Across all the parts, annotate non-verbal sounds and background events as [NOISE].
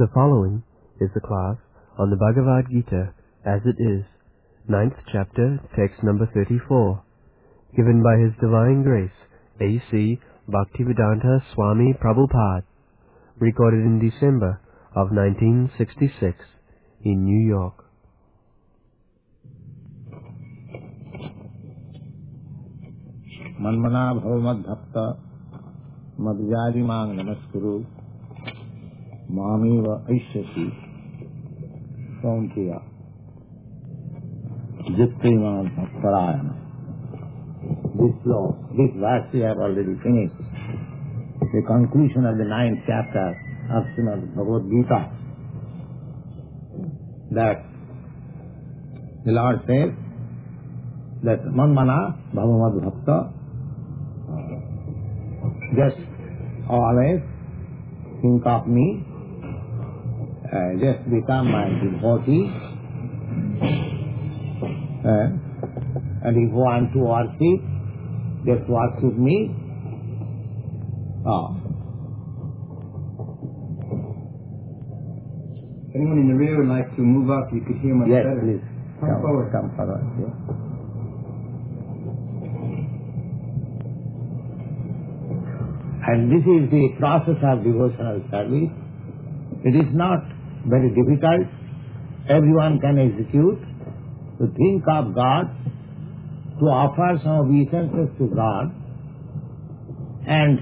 The following is the class on the Bhagavad Gita as it is, ninth chapter, text number 34, given by His Divine Grace, A.C. Bhaktivedanta Swami Prabhupada, recorded in December of 1966 in New York. मन्मना भव मद भक्त मदजारी मांग नमस्कुरु Mameva Aishati from Kiya. Jitrimana This law, this verse we have already finished. The conclusion of the ninth chapter of Srimad Bhagavad Gita. That the Lord says that Manmana Bhavamad Bhakta uh, just always think of me uh, just become my devotee, uh, and if you want to worship, just worship me. Oh. Anyone in the rear would like to move up, you could hear much Yes, better. please. Come forward. Come forward. Yes. And this is the process of devotional service. It is not very difficult. Everyone can execute. To think of God, to offer some obeisances to God, and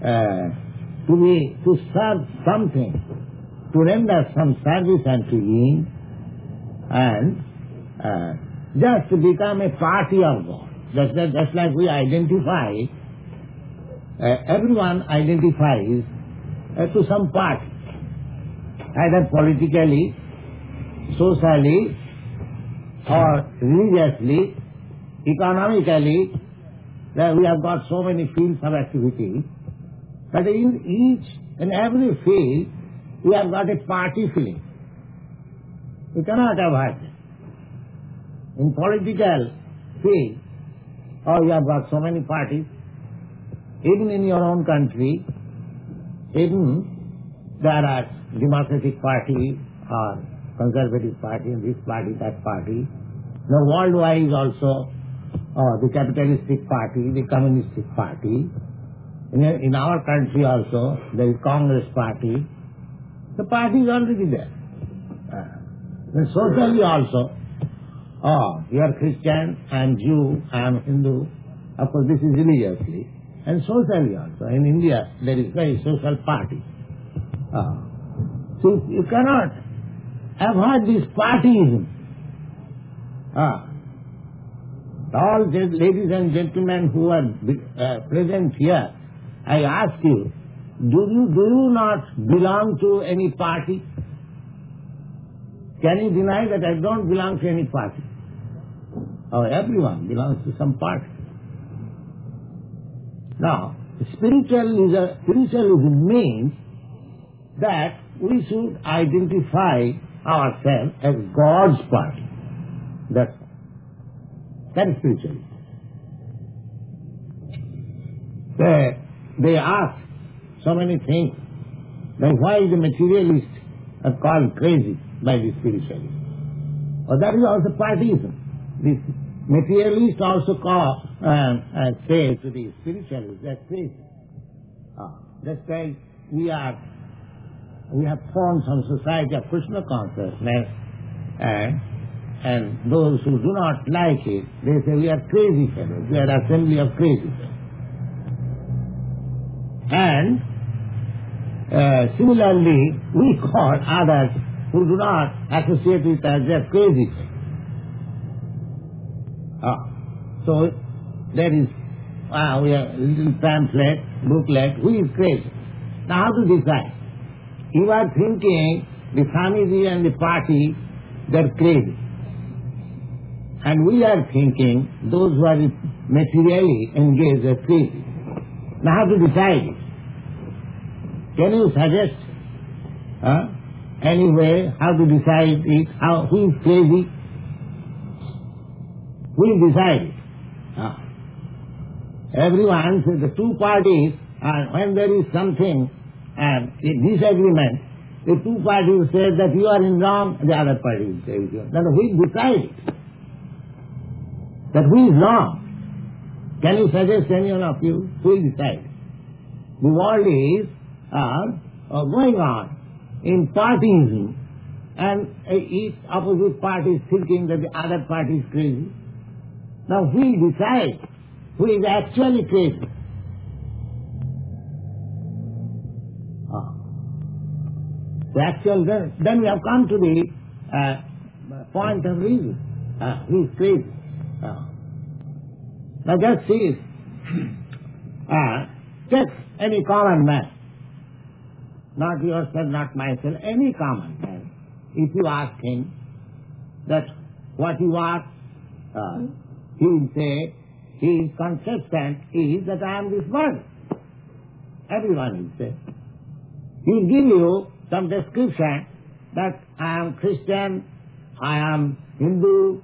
uh, to be to serve something, to render some service unto Him, and uh, just to become a party of God. Just, that, just like we identify, uh, everyone identifies uh, to some party, either politically, socially, or religiously, economically. That we have got so many fields of activity, but in each and every field, we have got a party feeling. We cannot avoid it. In political field, oh, you have got so many parties. Even in your own country, even there are Democratic Party or Conservative Party, this party, that party. Now worldwide also, oh, the Capitalistic Party, the Communistic Party. In, in our country also, there is Congress Party. The party is already there. Uh, and socially also, oh, you are Christian, I am Jew, I am Hindu. Of course, this is religiously. And socially also. In India, there is very social party. So you cannot avoid this partyism. Ah. All the ladies and gentlemen who are uh, present here, I ask you, do you, do you not belong to any party? Can you deny that I don't belong to any party? Oh, everyone belongs to some party. Now, spiritualism, spiritualism means that we should identify ourselves as God's party. That's that is spiritualism. They, they ask so many things. Then why the materialists are called crazy by the spiritualists? Or that is also partyism. This materialists also call uh, uh, say to the spiritualists they're crazy. Ah, that's why we are we have formed some society of Krishna consciousness and and those who do not like it, they say we are crazy fellows, we are assembly of crazy fellows. And uh, similarly, we call others who do not associate with us, are crazy fellows. Ah, so there is, ah, we have little pamphlet, booklet, who is crazy? Now how to decide? You are thinking the Swamiji and the party, they're crazy. And we are thinking those who are materially engaged are crazy. Now how to decide it? Can you suggest huh, any way how to decide it? How, who is crazy? Who will decide it? Huh? Everyone says the two parties, and when there is something and a disagreement, the two parties say that you are in wrong, the other party will say you. Then we decide that who is wrong. Can you suggest any one of you? Who decide? The world is uh, uh, going on in partyism and uh, each opposite party is thinking that the other party is crazy. Now who will decide who is actually crazy? The actual, then, then we have come to the uh, point of reason. Uh, is crazy? Ah. Now just see, [CLEARS THROAT] uh, just any common man, not yourself, not myself, any common man, if you ask him that what you are, uh, he will say, his consistent is that I am this body. Everyone will say. He will give you some description that I am Christian, I am Hindu,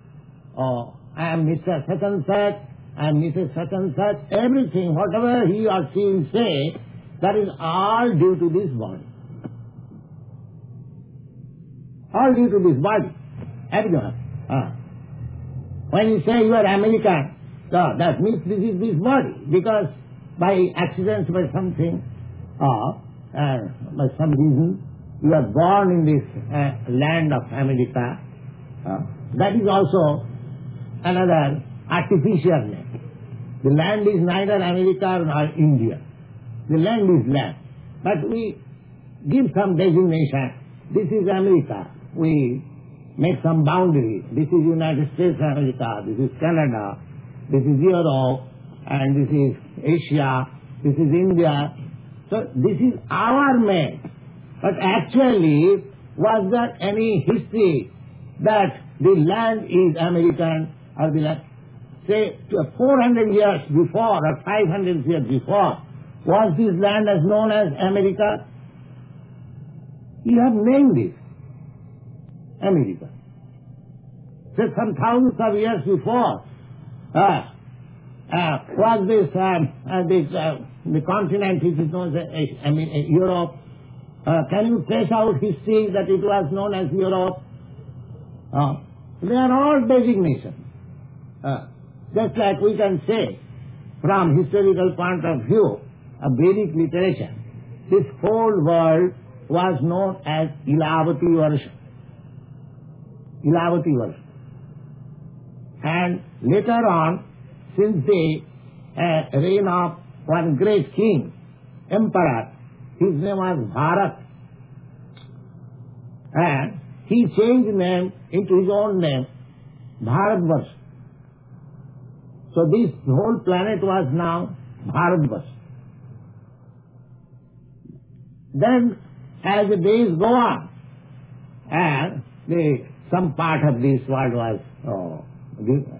or I am Mr. Such and such, am Mrs. Such and such. Everything, whatever he or she will say, that is all due to this body. All due to this body. Everyone. Ah. When you say you are American, so that means this is this body. Because by accident, by something, or uh, by some reason, you are born in this uh, land of America. Uh, that is also another artificial name. The land is neither America nor India. The land is land. But we give some designation. This is America. We make some boundary. This is United States of America. This is Canada. This is Europe. And this is Asia. This is India. So this is our made. But actually, was there any history that the land is American or the land? Say, 400 years before or 500 years before, was this land as known as America? You have named it America. Say, some thousands of years before, uh, uh, was this, um, uh, this uh, the continent which is known as uh, I mean, uh, Europe. Uh, can you trace out history that it was known as Europe? Uh, they are all designations. Uh, just like we can say, from historical point of view, a Vedic literature, this whole world was known as Ilavati Varsha. Ilavati Varsha. And later on, since the uh, reign of one great king, emperor, his name was Bharat, and he changed name into his own name, Bharatvarsha. So this whole planet was now Bharatvarsha. Then, as the days go on, and the, some part of this world was, oh,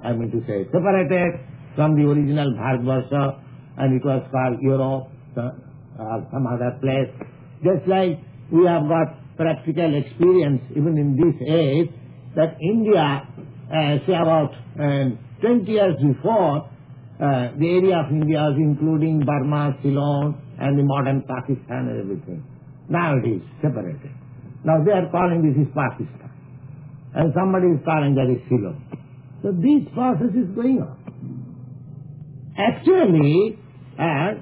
I mean to say, separated from the original Bharatvarsha, and it was called Europe, uh, or some other place. Just like we have got practical experience even in this age, that India, uh, say about um, 20 years before, uh, the area of India was including Burma, Ceylon, and the modern Pakistan and everything. Now it is separated. Now they are calling this is Pakistan. And somebody is calling that is Ceylon. So this process is going on. Actually, uh,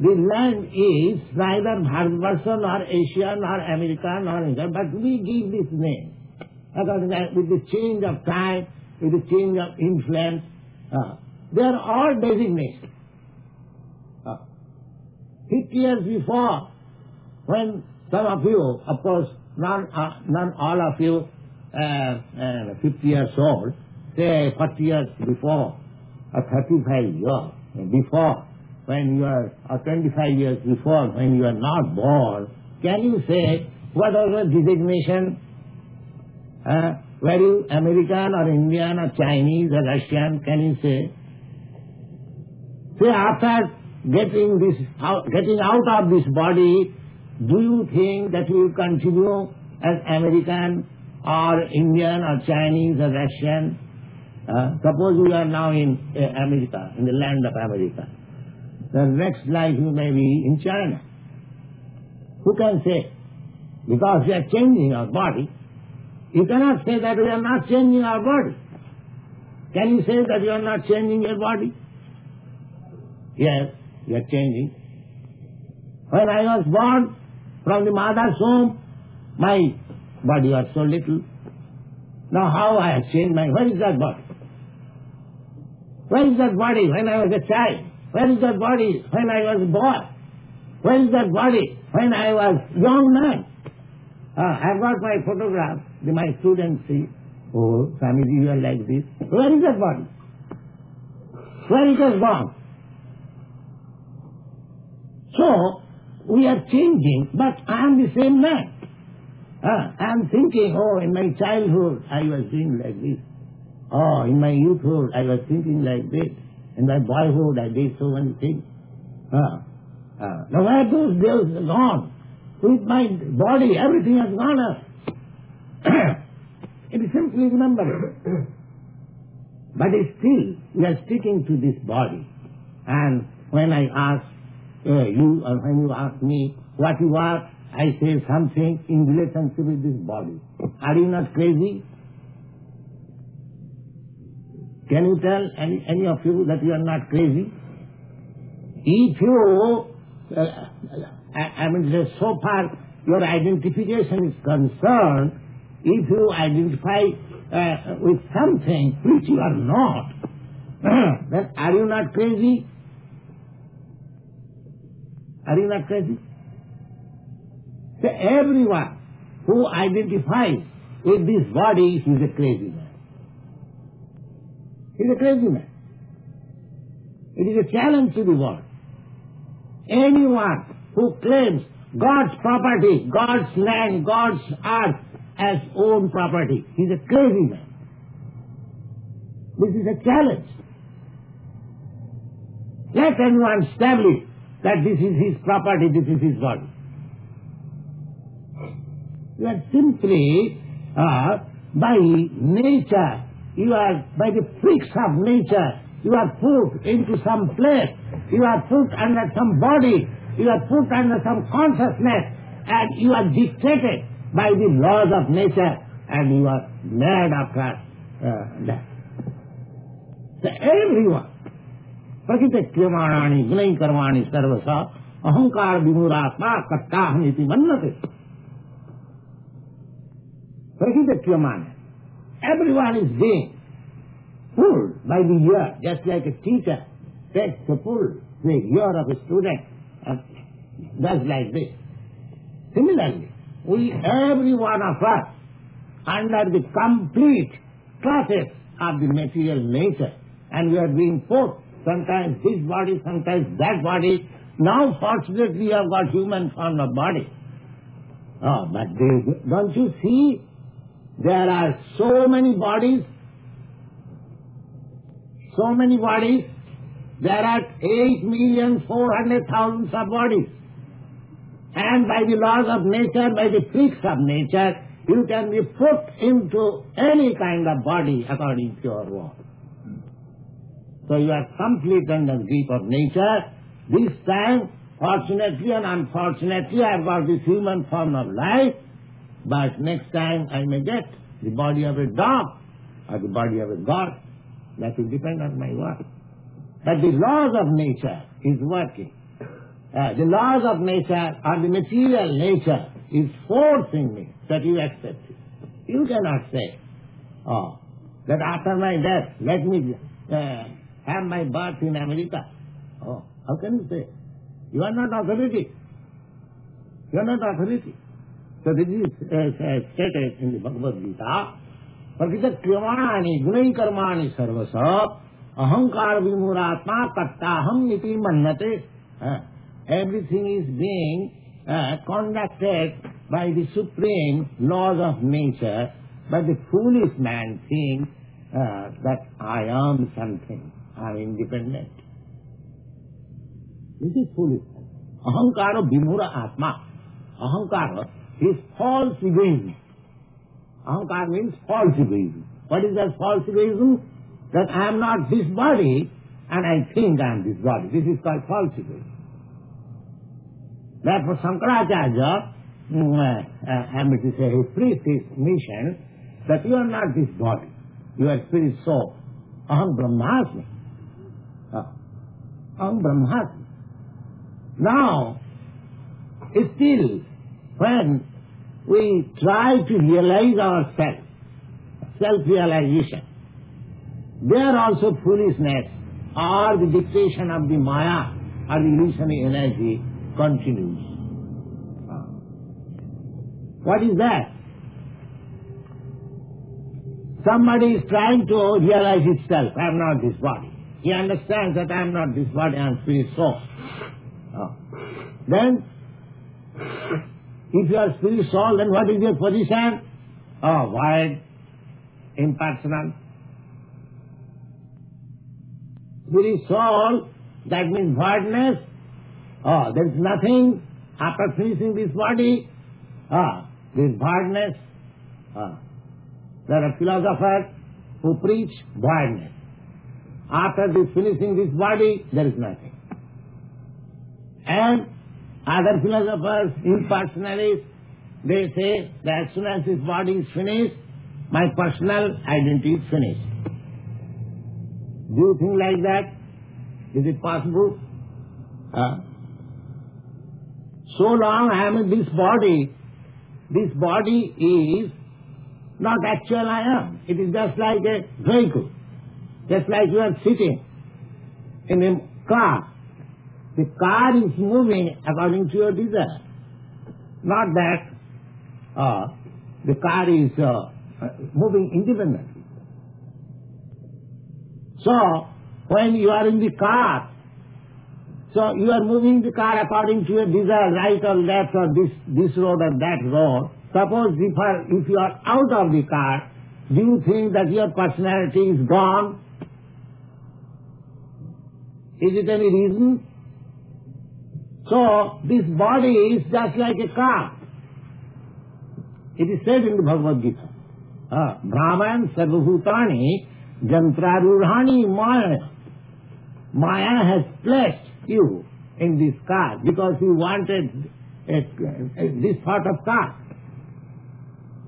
the land is neither Bharatvarsha nor Asia nor America nor India, but we give this name. Because with the change of time, with the change of influence, uh, they are all designations. Uh, 50 years before, when some of you, of course, not, uh, not all of you, uh, 50 years old, say 40 years before, or 35 years before, when you are, or 25 years before, when you are not born, can you say what was the designation? Uh, were you American or Indian or Chinese or Russian? Can you say? Say after getting this, getting out of this body, do you think that you will continue as American or Indian or Chinese or Russian? Uh, suppose you are now in uh, America, in the land of America. The next life you may be in China. Who can say? because we are changing our body. You cannot say that we are not changing our body. Can you say that you are not changing your body? Yes, you are changing. When I was born from the mother's womb, my body was so little. Now how I have changed my, where is that body? Where is that body when I was a child? Where is that body when I was boy? Where is that body when I was young man? Uh, I've got my photograph. My students see, oh, Swamiji, you are like this. Where is that body? Where it has gone? So, we are changing, but I am the same man. Uh, I am thinking, oh, in my childhood I was doing like this. Oh, in my youthhood, I was thinking like this. In my boyhood, I did so many things. Uh, now where those days are gone? With my body, everything has gone up. [CLEARS THROAT] it is simply remember. [CLEARS THROAT] but still, we are sticking to this body. And when I ask uh, you, or when you ask me what you are, I say something in relationship with this body. Are you not crazy? Can you tell any, any of you that you are not crazy? If you, uh, I, I mean, so far your identification is concerned, if you identify uh, with something which you are not, [CLEARS THROAT] then are you not crazy? Are you not crazy? So everyone who identifies with this body is a crazy man. He's a crazy man. It is a challenge to the world. Anyone who claims God's property, God's land, God's earth as own property, he's a crazy man. This is a challenge. Let anyone establish that this is his property, this is his body. You are simply, uh, by nature, you are, by the freaks of nature, you are put into some place, you are put under some body, you are put under some consciousness, and you are dictated by the laws of nature, and you are mad after uh, that. So everyone, प्रकृत क्रियमाणानि गुणै कर्माणि सर्वस अहंकार विमूरात्मा कट्टाहम इति मन्नते प्रकृत क्रियमाण Everyone is being pulled by the ear, just like a teacher takes the pull the ear of a student uh, does like this. Similarly, we, every one of us, under the complete process of the material nature, and we are being put sometimes this body, sometimes that body. Now, fortunately, we have got human form of body. Oh, but they, don't you see there are so many bodies, so many bodies. There are eight million four hundred thousands of bodies. And by the laws of nature, by the freaks of nature, you can be put into any kind of body according to your will. So you are complete under the grip of nature. This time, fortunately and unfortunately, I have got this human form of life. But next time I may get the body of a dog or the body of a god. That will depend on my work. But the laws of nature is working. Uh, the laws of nature or the material nature is forcing me that you accept it. You cannot say, oh, that after my death, let me uh, have my birth in America. Oh, how can you say? You are not authority. You are not authority. This is stated in the Bhagavad Gita. Prakita kriyamani gunai karmani sarvasa ahankar vimuratma kattaham iti mannate. Uh, everything is being uh, conducted by the supreme laws of nature, but the foolish man thinks uh, that I am something, I am independent. This is foolish. Ahankara vimura atma. Ahankara is false egoism. Ahankara means false egoism. What is that false egoism? That I am not this body and I think I am this body. This is called false egoism. Therefore Shankaracharya uh, uh, say, a priest is mission that you are not this body. You are spirit soul. Aham Brahmasmi. Uh, Aham Brahmasmi. Now, still, when we try to realize ourselves, self-realization, there also foolishness or the dictation of the Maya or the illusionary energy continues. What is that? Somebody is trying to realize itself, I am not this body. He understands that I am not this body, I am spirit soul. Oh. Then, if you are spirit soul, then what is your position? Oh, void, impersonal. Spirit soul, that means voidness. Oh, there is nothing after finishing this body. Ah, this voidness. Ah. There are philosophers who preach voidness. After this finishing this body, there is nothing. And other philosophers, impersonalists, they say that as soon as this body is finished, my personal identity is finished. Do you think like that? Is it possible? Uh, so long I am in this body, this body is not actual I am. It is just like a vehicle. Just like you are sitting in a car. The car is moving according to your desire. Not that uh, the car is uh, moving independently. So, when you are in the car, so you are moving the car according to your desire, right or left or this, this road or that road. Suppose if, are, if you are out of the car, do you think that your personality is gone? Is it any reason? So, this body is just like a car. It is said in the Bhagavad Gita. Brahman sarvabhutani jantrarurhani maya. Maya has placed you in this car because you wanted a, a, this sort of car.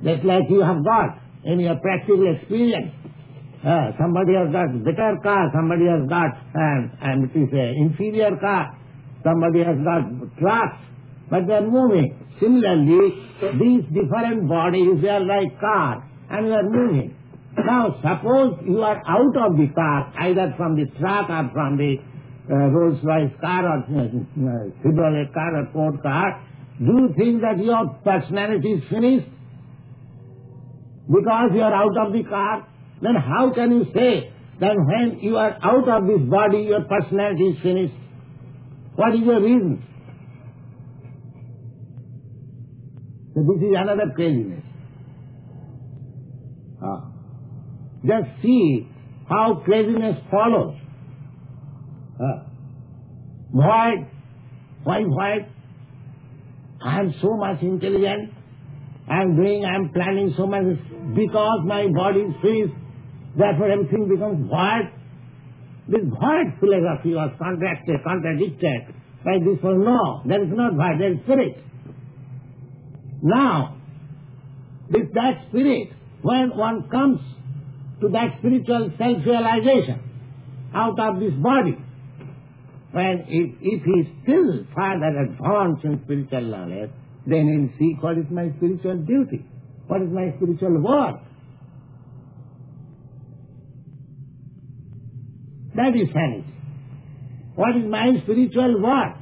Just like you have got in your practical experience. Uh, somebody has got better car, somebody has got um, and it is an inferior car, somebody has got trucks, but they are moving. Similarly, these different bodies, they are like cars and they are moving. Now, suppose you are out of the car, either from the truck or from the uh, Rolls-Royce car or uh, Chevrolet car or Ford car, do you think that your personality is finished? Because you are out of the car, then how can you say that when you are out of this body, your personality is finished? What is your reason? So this is another craziness. Ah. Just see how craziness follows. Ah. Why? Why why? I am so much intelligent. I am doing, I am planning so much because my body is free. Therefore everything becomes void. This void philosophy was contracted, contradicted by this one. No, there is not void, there is spirit. Now, with that spirit, when one comes to that spiritual self-realization out of this body, when if, if he is still further advanced in spiritual knowledge, then he'll seek what is my spiritual duty, what is my spiritual work. That is sanity. What is my spiritual work?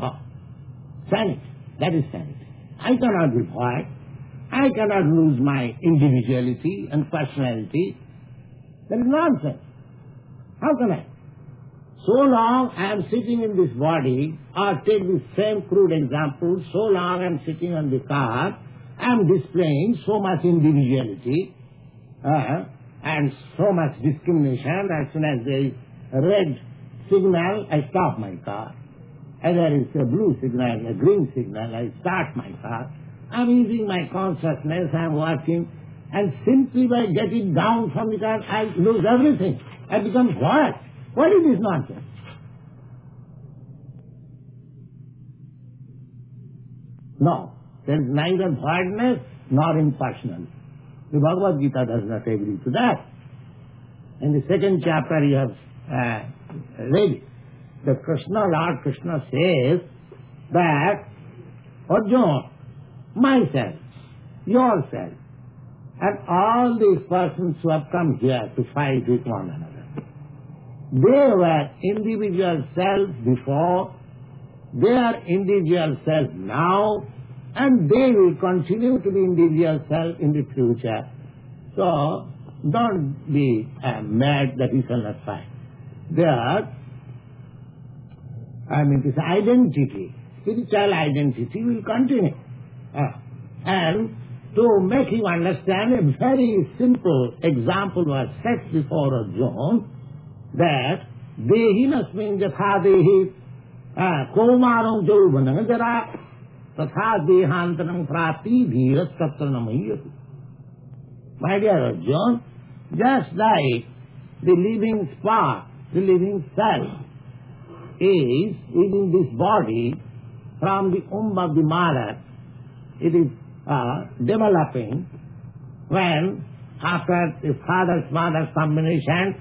Oh, sanity. That is sanity. I cannot be void. I cannot lose my individuality and personality. That is nonsense. How can I? So long I am sitting in this body, or take the same crude example, so long I am sitting on the car, I am displaying so much individuality, uh, and so much discrimination. As soon as a red signal, I stop my car. And there is a blue signal, a green signal, I start my car. I'm using my consciousness, I'm working, and simply by getting down from the car, I lose everything. I become what? What is this nonsense? No. There is neither voidness nor impersonal. The Bhagavad Gita does not agree to that. In the second chapter you have uh, read the Krishna, Lord Krishna says that Arjuna, myself, yourself, and all these persons who have come here to fight with one another, they were individual selves before, they are individual selves now, and they will continue to be individual self in the future. So, don't be uh, mad that you cannot find. That, I mean, this identity, spiritual identity will continue. Uh, and to make you understand, a very simple example was set before Arjuna that Dehinasmin Jathadihi uh, Komaram Jolvanam. There are तथा देहांतरं प्राप्ति धीरज तत्र नमयति My dear Arjuna, just like the living spark, the living cell is within this body from the womb of the mother, it is uh, developing when after the father's mother's combination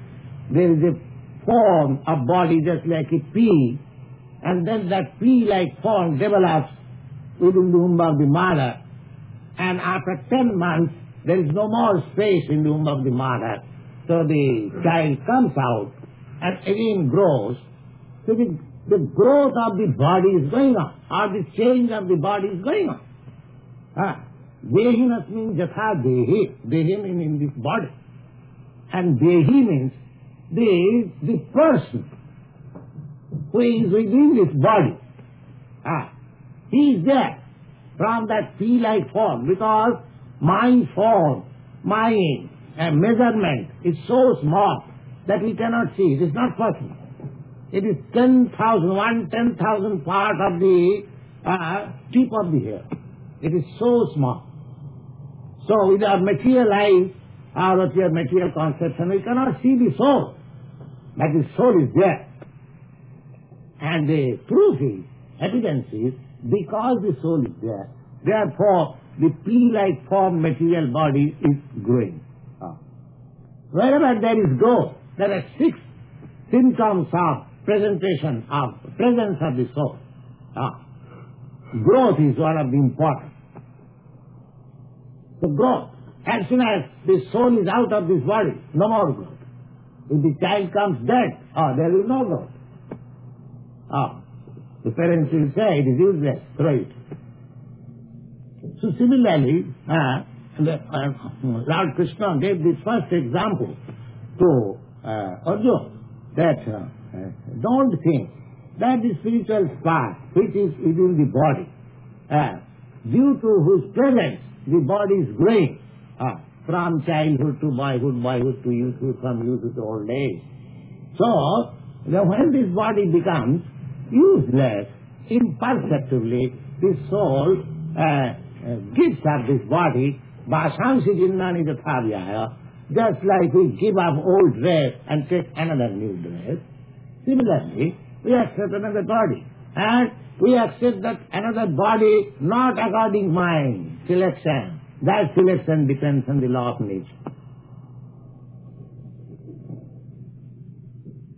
there is a form of body just like a pea and then that pea-like form develops within the womb of the mother and after ten months there is no more space in the womb of the mother so the child comes out and again grows so the, the growth of the body is going on or the change of the body is going on Ah, Dehinas means jatha dehi. Dehi means in this body. And dehi means the, the person who is within this body. Ah, he is there from that pea-like form because my form, my measurement is so small that we cannot see. It is not possible. It is 10,000, one 10,000 part of the uh, tip of the hair. It is so small. So with our material eyes, or with your material conception, we cannot see the soul. But the soul is there. And the proof is, evidence is, because the soul is there, therefore the pea-like form material body is growing. Ah. Wherever there is growth, there are six symptoms of presentation of presence of the soul. Ah. Growth is one of the important. So growth. As soon as the soul is out of this body, no more growth. If the child comes dead, oh, there is no growth. Oh, the parents will say it is useless, throw it. So similarly, uh, the, uh, Lord Krishna gave the first example to uh, Arjuna that uh, uh, don't think that the spiritual spark which is within the body, uh, due to whose presence the body is growing uh, from childhood to boyhood, boyhood to youthhood, from youthhood to old age. So, when this body becomes useless, imperceptibly, the soul uh, uh, gives up this body, Vasansi Jinnani Jathavyaya, just like we give up old dress and take another new dress. Similarly, we accept another body. And we accept that another body not according mind, selection. That selection depends on the law of nature.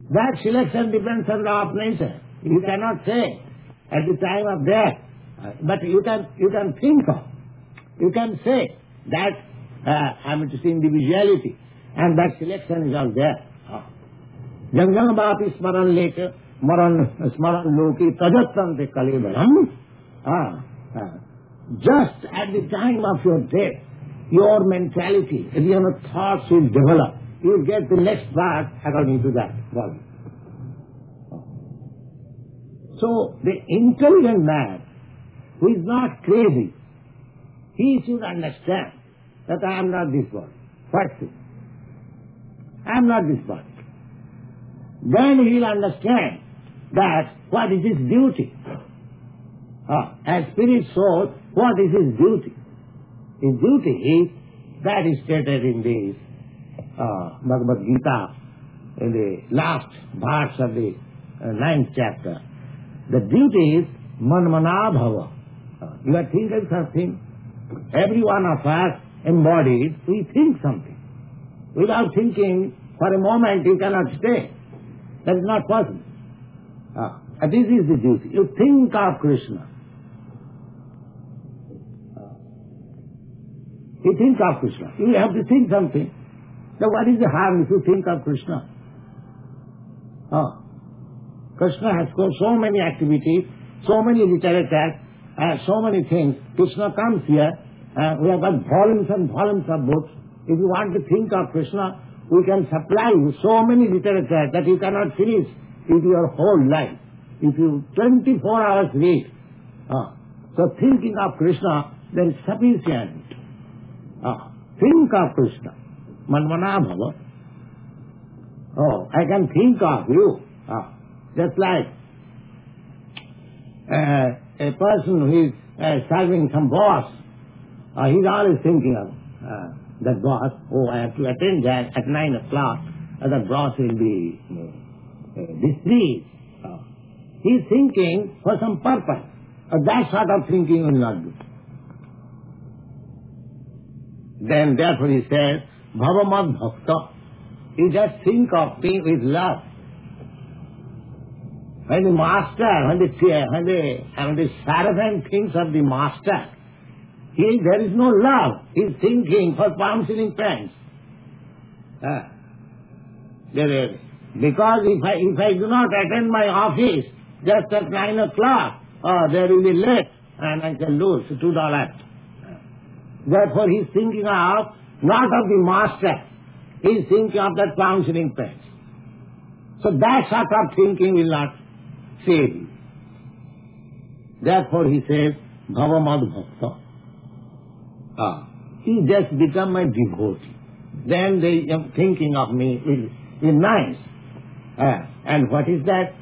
That selection depends on the law of nature. You cannot say at the time of death, uh, but you can, you can think of. You can say that uh, I'm to see individuality and that selection is all there. Jangam Bhapi Smaran Leka Maran Smaran Loki Tajatante Kalevaram. Ah, ah. Just at the time of your death, your mentality, your thoughts will develop. You'll get the next part according to that. Body. So the intelligent man who is not crazy, he should understand that I am not this body. First thing. I am not this body. Then he will understand that what is his duty. Ah, as spirit soul, what is his duty? His duty is, that is stated in the uh, Bhagavad Gita, in the last verse of the uh, ninth chapter. The duty is manmana bhava. Uh, You are thinking something. Every one of us embodied, we think something. Without thinking, for a moment you cannot stay. That is not possible. Ah, this is the duty. You think of Krishna. You think of Krishna. You have to think something. Now what is the harm if you think of Krishna? Ah. Krishna has got so many activities, so many literature, uh, so many things. Krishna comes here. Uh, we have got volumes and volumes of books. If you want to think of Krishna, we can supply you so many literature that you cannot finish in your whole life. If you 24 hours read. Uh, so thinking of Krishna, then sufficient. Uh, think of Krishna. Manmana bhava. Oh, I can think of you. Just like uh, a person who is uh, serving some boss, uh, he's always thinking of uh, that boss. Oh, I have to attend that at nine o'clock. Uh, that boss will be uh, uh, displeased. Uh, he's thinking for some purpose. Uh, that sort of thinking will not do. Then therefore he says, Bhavamad Bhakta. You just think of me with love. When the master, when the, when the, when the servant thinks of the master, he, there is no love. He's thinking for pound shilling pence. Ah. Is, because if I, if I do not attend my office just at nine o'clock, oh, there will be late and I can lose two dollars. Therefore he is thinking of, not of the master, he is thinking of that pound shilling pence. So that sort of thinking will not you. Therefore he says, Bhavamad Bhakta. Ah, he just become my devotee. Then they are thinking of me will be nice. Ah, and what is that?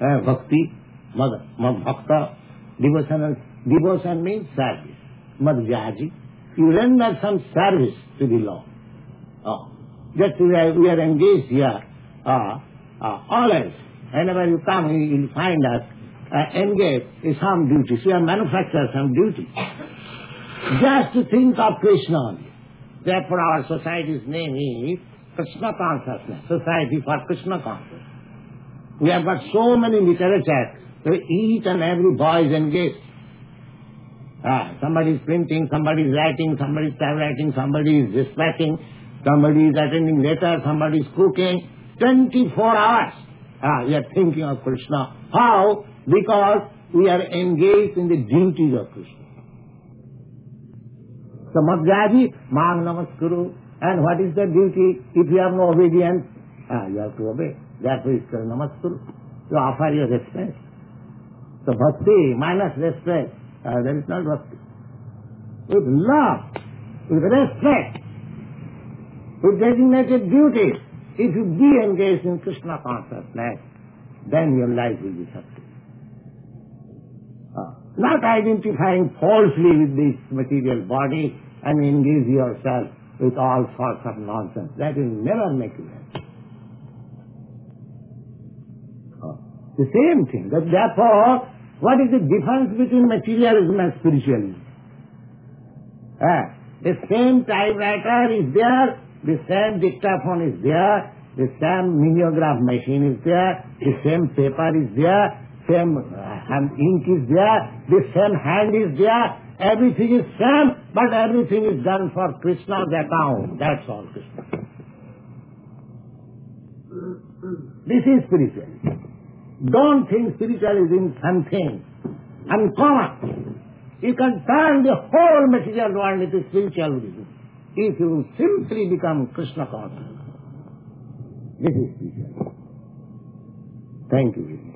Ah, bhakti, mad, mad bhakta, devotional, devotion means service. Madhyaji, you render some service to the Lord. Ah, just we are, we are engaged here, ah, ah, always, whenever you come, you will find us uh, engaged in some duties. We are manufacture some duties just to think of Krishna only. Therefore our society's name is Krishna Consciousness, Society for Krishna Consciousness. We have got so many literature, so each and every boy is engaged. Ah, somebody is printing, somebody is writing, somebody is typewriting, somebody is dispatching, somebody is attending letters, somebody is cooking. 24 hours. Ah, we are thinking of Krishna. How? Because we are engaged in the duties of Krishna. So Madhyaji, Mang Namaskuru. And what is the duty? If you have no obedience, ah, you have to obey. Therefore it's called Namaskuru. You offer your respect. So bhakti minus respect, uh, that is not bhakti. With love, with respect, with designated duties, if you be engaged in Krishna consciousness, then your life will be successful. Uh, not identifying falsely with this material body and engage yourself with all sorts of nonsense. That will never make you happy. Uh, the same thing. That therefore, what is the difference between materialism and spiritualism? Uh, the same typewriter is there, the same dictaphone is there, the same mimeograph machine is there, the same paper is there, same uh, ink is there, the same hand is there, everything is same, but everything is done for Krishna's account. That's all Krishna. This is spiritualism. Don't think spiritualism is in something uncommon. You can turn the whole material world into spiritual spiritualism if you simply become Krishna conscious. This is spiritualism. Thank you.